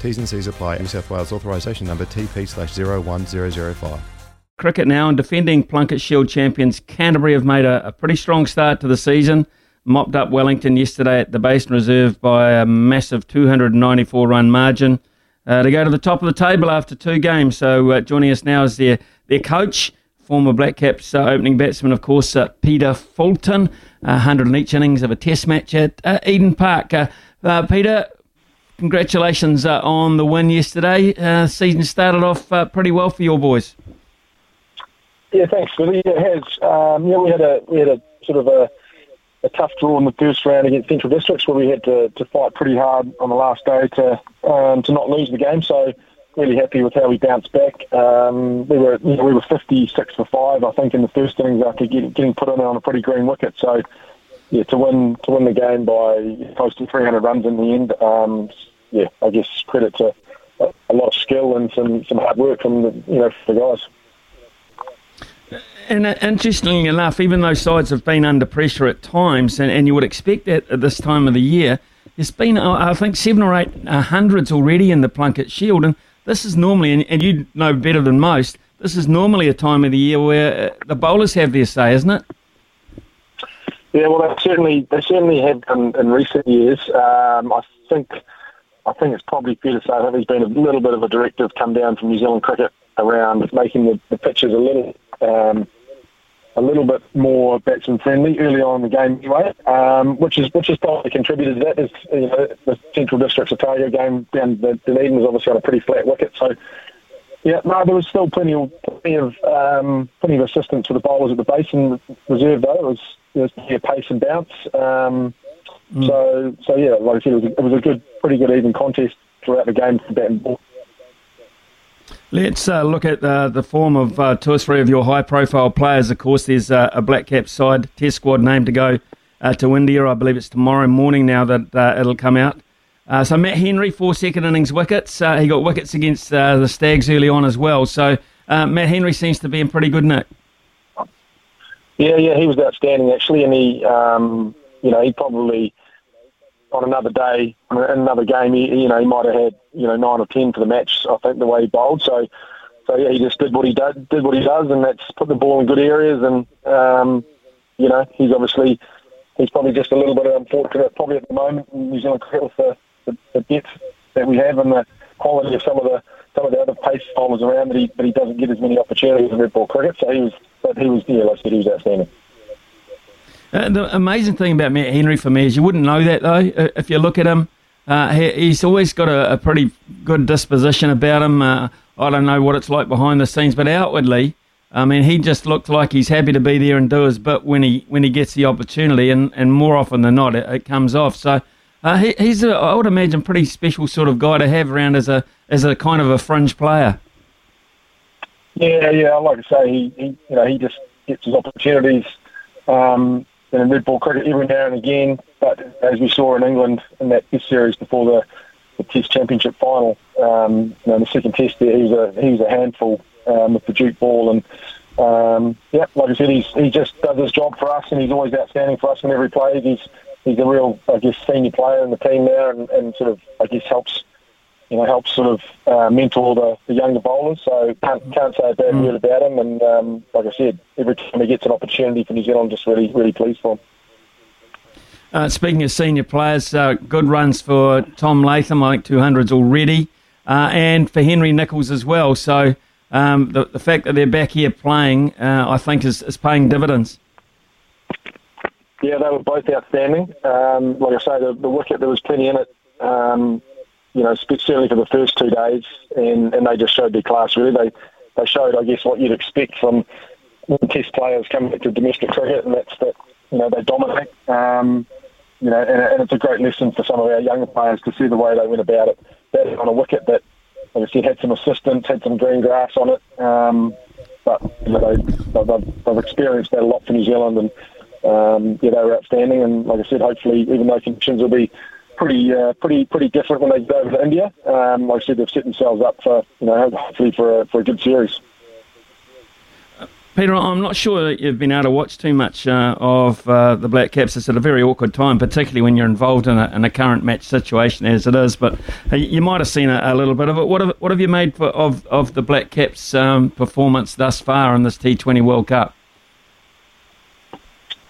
T's and C's apply. New South Wales authorisation number TP slash 01005. Cricket now and defending Plunket Shield champions Canterbury have made a, a, pretty strong start to the season. Mopped up Wellington yesterday at the Basin Reserve by a massive 294 run margin uh, to go to the top of the table after two games. So uh, joining us now is their, their coach, former Black Caps uh, opening batsman, of course, uh, Peter Fulton. 100 in each innings of a test match at uh, Eden Park. Uh, Peter, congratulations uh, on the win yesterday. Uh, season started off uh, pretty well for your boys. Yeah, thanks, Willie. It has. Um, yeah, we had a we had a sort of a, a tough draw in the first round against Central Districts, where we had to, to fight pretty hard on the last day to um, to not lose the game. So really happy with how we bounced back. Um, we were you know, we were 56 for five, I think, in the first innings after getting, getting put in on a pretty green wicket. So yeah, to win to win the game by to 300 runs in the end, um, yeah, I guess credit to a, lot of skill and some, some hard work from the you know the guys. And uh, interestingly enough, even though sides have been under pressure at times, and, and you would expect that at this time of the year, there's been uh, I think seven or eight uh, already in the Plunket Shield, and this is normally, and, you know better than most, this is normally a time of the year where the bowlers have their say, isn't it? Yeah, well, they certainly they certainly have in, in recent years. Um, I think I think it's probably fair to say that there's been a little bit of a directive come down from New Zealand cricket around making the, the pitches a little um, a little bit more batsman friendly early on in the game anyway, um, which is which has probably contributed to that. Is you know the Central District's Otago game down the Dunedin was obviously on a pretty flat wicket, so yeah, no, there was still plenty of plenty of um, plenty of assistance for the bowlers at the basin reserve though. It was there was plenty of pace and bounce. Um, mm. So so yeah, like I said, it was, a, it was a good, pretty good even contest throughout the game for bat and ball. Let's uh, look at uh, the form of uh, two or three of your high-profile players. Of course, there's uh, a Black Cap side Test squad named to go uh, to India. I believe it's tomorrow morning now that uh, it'll come out. Uh, so Matt Henry, four second innings wickets. Uh, he got wickets against uh, the Stags early on as well. So uh, Matt Henry seems to be in pretty good nick. Yeah, yeah, he was outstanding actually, and he, um, you know, he probably on another day, in another game, he, you know, he might have had you know nine or ten for the match. I think the way he bowled. So, so yeah, he just did what he did, did what he does, and that's put the ball in good areas. And um, you know, he's obviously he's probably just a little bit unfortunate, probably at the moment in New Zealand cricket the, the depth that we have and the quality of some of the some of the other pace bowlers around, but he but he doesn't get as many opportunities in red ball cricket. So he was, but he was, yeah, like I said, he was outstanding. Uh, the amazing thing about Matt Henry for me is you wouldn't know that though uh, if you look at him. Uh, he, he's always got a, a, pretty good disposition about him. Uh, I don't know what it's like behind the scenes, but outwardly, I mean, he just looked like he's happy to be there and do his bit when he when he gets the opportunity, and, and more often than not, it, it comes off. So uh, he, he's, a, I would imagine, pretty special sort of guy to have around as a as a kind of a fringe player. Yeah, yeah. Like I say, he, he you know he just gets his opportunities um, in red ball cricket every now and again. But as we saw in England in that Test series before the, the Test Championship final, um, you know, the second Test there, he was a he was a handful um, with the Duke ball and. Um, yeah, like I said, he's, he just does his job for us, and he's always outstanding for us in every play. He's he's a real, I guess, senior player in the team now, and, and sort of, I guess, helps, you know, helps sort of uh, mentor the, the younger bowlers. So can't can't say a bad mm. word about him. And um, like I said, every time he gets an opportunity for New Zealand, I'm just really really pleased for him. Uh, speaking of senior players, uh, good runs for Tom Latham, I think 200s already, uh, and for Henry Nicholls as well. So um, the, the fact that they're back here playing, uh, I think, is, is paying dividends. Yeah, they were both outstanding. Um, like I say, the, the, wicket, there was plenty in it, um, you know, certainly for the first two days, and, and they just showed their class, really. They, they showed, I guess, what you'd expect from test players coming back to domestic cricket, and that's that, you know, they dominate. Um, you know, and, and, it's a great lesson for some of our younger players to see the way they went about it, batting on a wicket that, like I said, had some assistance, had some green grass on it. Um, but you know, they, they've experienced that a lot for New Zealand, and um, yeah, they were outstanding. And like I said, hopefully, even though conditions will be pretty uh, pretty pretty different when they go over to India, um, like I said, they've set themselves up for you know hopefully for a, for a good series. Peter, I'm not sure that you've been able to watch too much uh, of uh, the Black Caps. It's at a very awkward time, particularly when you're involved in a, in a current match situation as it is. But uh, you might have seen a, a, little bit of it. What have, what have you made for, of, of the Black Caps' um, performance thus far in this T20 World Cup?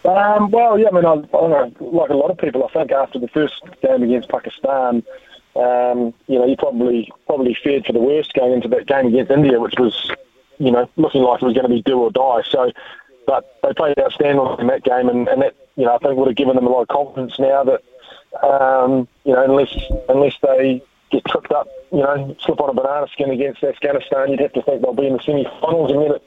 Um, well, yeah, I mean, I, I like a lot of people, I think after the first game against Pakistan, um, you know, you probably probably feared for the worst going into that game against India, which was you know, looking like it was going to be do or die. So, but they played outstanding in that game, and, and that, you know, I think would have given them a lot of confidence now that, um, you know, unless unless they get tripped up, you know, slip on a banana skin against Afghanistan, you'd have to think they'll be in the semi-finals, and then it,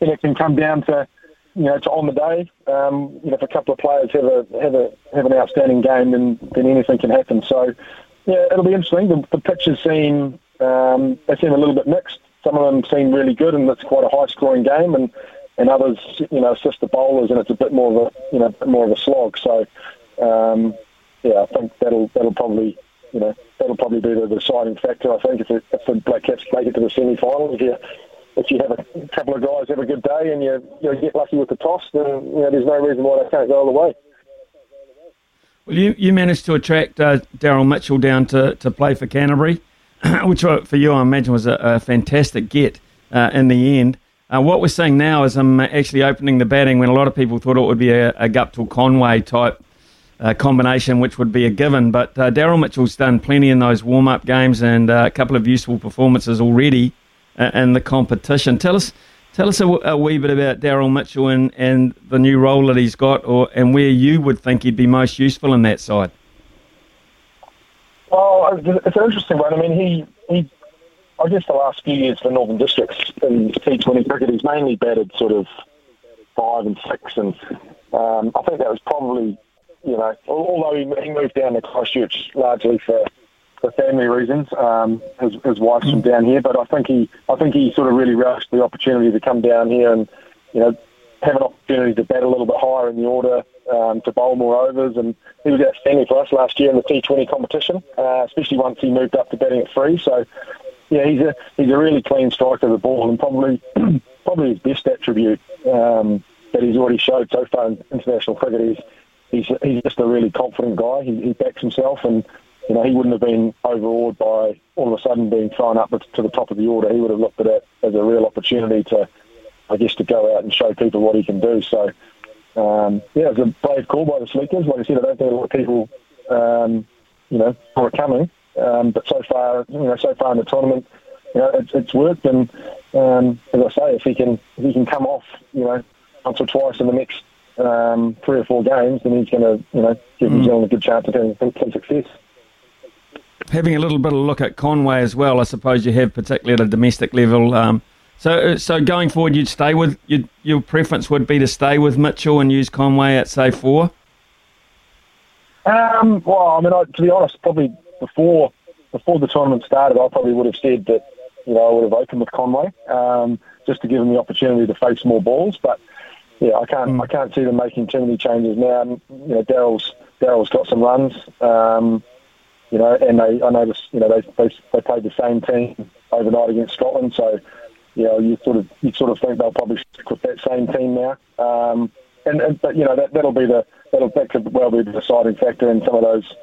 then it can come down to, you know, to on the day. Um, you know, if a couple of players have a have a have an outstanding game, then then anything can happen. So, yeah, it'll be interesting. The, the pitches seem um, they seem a little bit mixed some of them seem really good, and it's quite a high-scoring game, and and others, you know, assist the bowlers, and it's a bit more of a you know more of a slog. So, um, yeah, I think that'll that'll probably you know that'll probably be the deciding factor. I think if, it, if the Black Caps make it to the semi-finals, if if you have a couple of guys have a good day and you you know, get lucky with the toss, then you know there's no reason why they can't go all the way. Well, you, you managed to attract uh, Daryl Mitchell down to, to play for Canterbury. which for you I imagine was a, a fantastic get uh, in the end. Uh, what we're seeing now is I'm actually opening the batting when a lot of people thought it would be a, a Guptill Conway type uh, combination, which would be a given. But uh, Daryl Mitchell's done plenty in those warm up games and uh, a couple of useful performances already in the competition. Tell us. Tell us a, wee bit about Daryl Mitchell and, and the new role that he's got, or and where you would think he'd be most useful in that side. Well, it's an interesting one. I mean, he, he I guess the last few years for Northern Districts in T20 cricket, he's mainly batted sort of five and six, and um, I think that was probably, you know, although he, he moved down to Christchurch largely for for family reasons, um, his, his wife's from down here, but I think he, I think he sort of really rushed the opportunity to come down here and, you know, have an opportunity to bat a little bit higher in the order, um, to bowl more overs, and he was outstanding for us last year in the T20 competition, uh, especially once he moved up to batting at free. So, yeah, he's a he's a really clean striker of the ball, and probably probably his best attribute um, that he's already showed so far in international cricket is he's he's just a really confident guy. He, he backs himself, and you know he wouldn't have been overawed by all of a sudden being thrown up to the top of the order. He would have looked at it as a real opportunity to, I guess, to go out and show people what he can do. So um, yeah, it was a brave call by the Sleekers. Like I said, I don't think a lot of people, um, you know, saw it coming. Um, but so far, you know, so far in the tournament, you know, it's, it's worked. And um, as I say, if he can, if he can come off, you know, once or twice in the next um, three or four games, then he's going to, you know, give mm. New Zealand a good chance of having some success. Having a little bit of a look at Conway as well, I suppose you have, particularly at a domestic level. Um, so, so going forward, you'd stay with you'd, your preference would be to stay with Mitchell and use Conway at say four. Um, well, I mean, I, to be honest, probably before before the tournament started, I probably would have said that you know I would have opened with Conway um, just to give him the opportunity to face more balls. But yeah, I can't mm. I can't see them making too many changes now. You know, Daryl's Daryl's got some runs. Um, you know, and they I noticed you know they they, they played the same team overnight against Scotland, so you know, you sort of you sort of think they'll probably stick with that same team now. Um, and, and but you know that that'll be the that'll that could well be the deciding factor in some of those,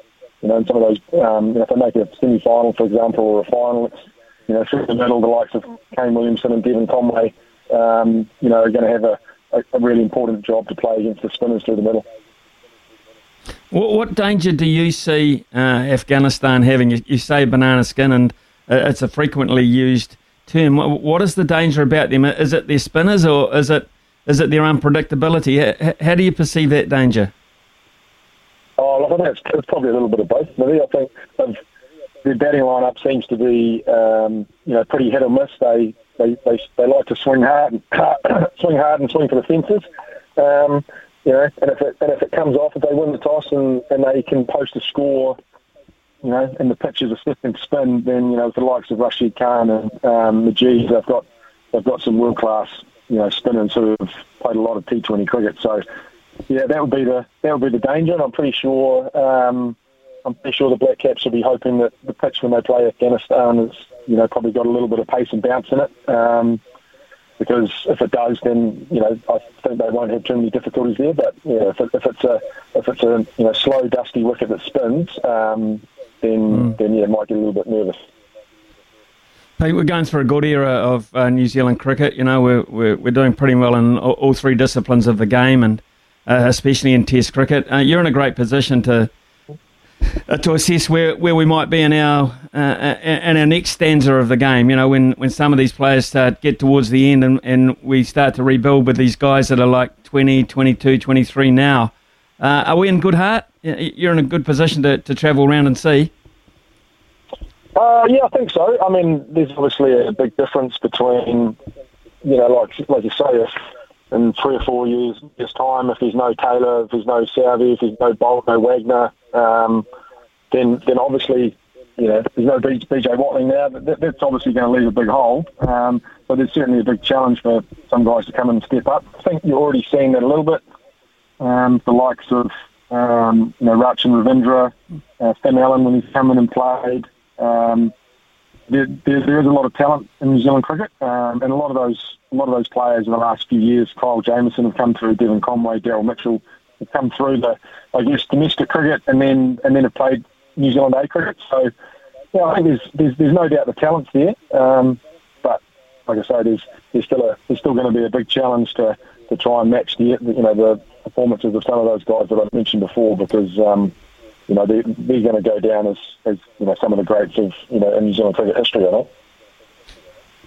you know, in some of those. Um, you know, if they make a semi-final, for example, or a final, it's you know through the middle, the likes of Kane Williamson and Devon Conway, um, you know, are going to have a, a, a really important job to play against the spinners through the middle. What, what danger do you see uh, Afghanistan having? You, you, say banana skin, and uh, it's a frequently used term. What is the danger about them? Is it their spinners or is it is it their unpredictability? How, how do you perceive that danger? Oh, I think it's, it's, probably a little bit of both. Maybe I think their batting lineup seems to be um, you know pretty hit or miss. They they, they, they like to swing hard and swing hard and swing for the fences. Um, you know, and if it and if it comes off, if they win the toss and, and they can post a score you know, and the pitch is a sifting spin, then you know, with the likes of Rashid Khan and um, Mujeeb, they've got they've got some world class, you know, spinners who have played a lot of T20 cricket. So, yeah, that would be the that would be the danger, and I'm pretty sure. Um, I'm pretty sure the Black Caps will be hoping that the pitch when they play Afghanistan has, you know, probably got a little bit of pace and bounce in it. Um, because if it does, then you know I think they won't have too many difficulties there. But yeah, if, it, if it's a if it's a you know slow, dusty wicket that spins, um, then mm. then yeah, might get a little bit nervous. Pete, we're going through a good era of uh, New Zealand cricket. You know, we're, we're, we're doing pretty well in all, all three disciplines of the game, and uh, especially in Test cricket. Uh, you're in a great position to to assess where, where we might be in our uh, in our next stanza of the game. You know, when, when some of these players start get towards the end and, and we start to rebuild with these guys that are like 20, 22, 23 now. Uh, are we in good heart? You're in a good position to, to travel around and see. Uh, yeah, I think so. I mean, there's obviously a big difference between, you know, like like you say, if in three or four years, years time, if there's no Taylor, if there's no Southee, if there's no Boult, no Wagner, um, then then obviously, you know, there's no BJ Watling now. That, that's obviously going to leave a big hole. Um, but there's certainly a big challenge for some guys to come and step up. I think you're already seeing that a little bit. Um, the likes of um, you know Rachin Ravindra, uh, Allen when he's come in and played. Um, there, there, there is a lot of talent in New Zealand cricket, um, and a lot of those a lot of those players in the last few years, Kyle Jamieson have come through, Devon Conway, Daryl Mitchell have come through the, I guess, domestic cricket, and then and then have played New Zealand A cricket. So, yeah, I think there's there's, there's no doubt the talent's there, um, but like I say, there's there's still a there's still going to be a big challenge to, to try and match the you know the performances of some of those guys that I mentioned before, because um, you know they're, they're going to go down as, as you know some of the greats of you know in New Zealand cricket history. I think.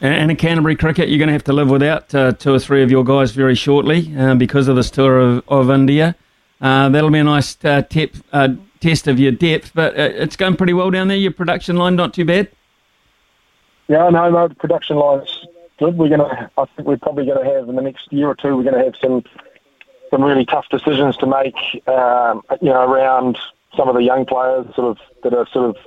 And in Canterbury cricket, you're going to have to live without uh, two or three of your guys very shortly uh, because of this tour of, of India. Uh, that'll be a nice uh, tep, uh, test of your depth, but uh, it's going pretty well down there. Your production line not too bad. Yeah, no, no, the production line's good. We're going to, I think we're probably going to have in the next year or two, we're going to have some some really tough decisions to make, um, you know, around some of the young players, sort of that are sort of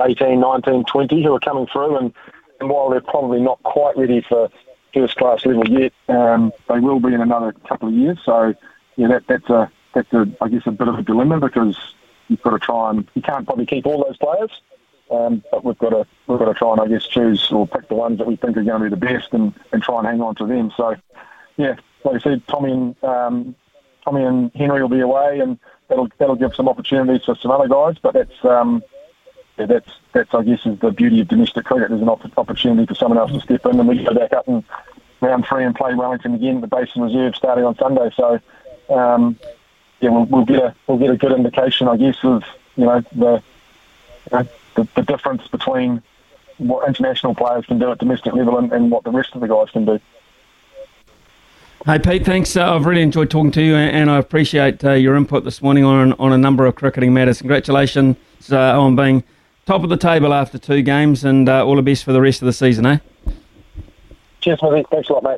18, 19, 20 who are coming through and and while they're probably not quite ready for first class level yet, um, they will be in another couple of years. So, yeah, that, that's a that's a I guess a bit of a dilemma because you've got to try and you can't probably keep all those players, um, but we've got to we've got to try and I guess choose or pick the ones that we think are going to be the best and, and try and hang on to them. So, yeah, like I said, Tommy and um, Tommy and Henry will be away, and that'll that'll give some opportunities for some other guys. But that's um, yeah, that's that's I guess is the beauty of domestic cricket. There's an opportunity for someone else to step in, and we go back up in round three and play Wellington again, the Basin Reserve starting on Sunday. So um, yeah, we'll, we'll, get a we'll get a good indication, I guess, of you know the you know, the, the, difference between what international players can do at domestic level and, and what the rest of the guys can do. Hey Pete, thanks. Uh, I've really enjoyed talking to you, and I appreciate uh, your input this morning on on a number of cricketing matters. Congratulations uh, on being top of the table after two games, and uh, all the best for the rest of the season, eh? Cheers, mate. Thanks a lot, mate.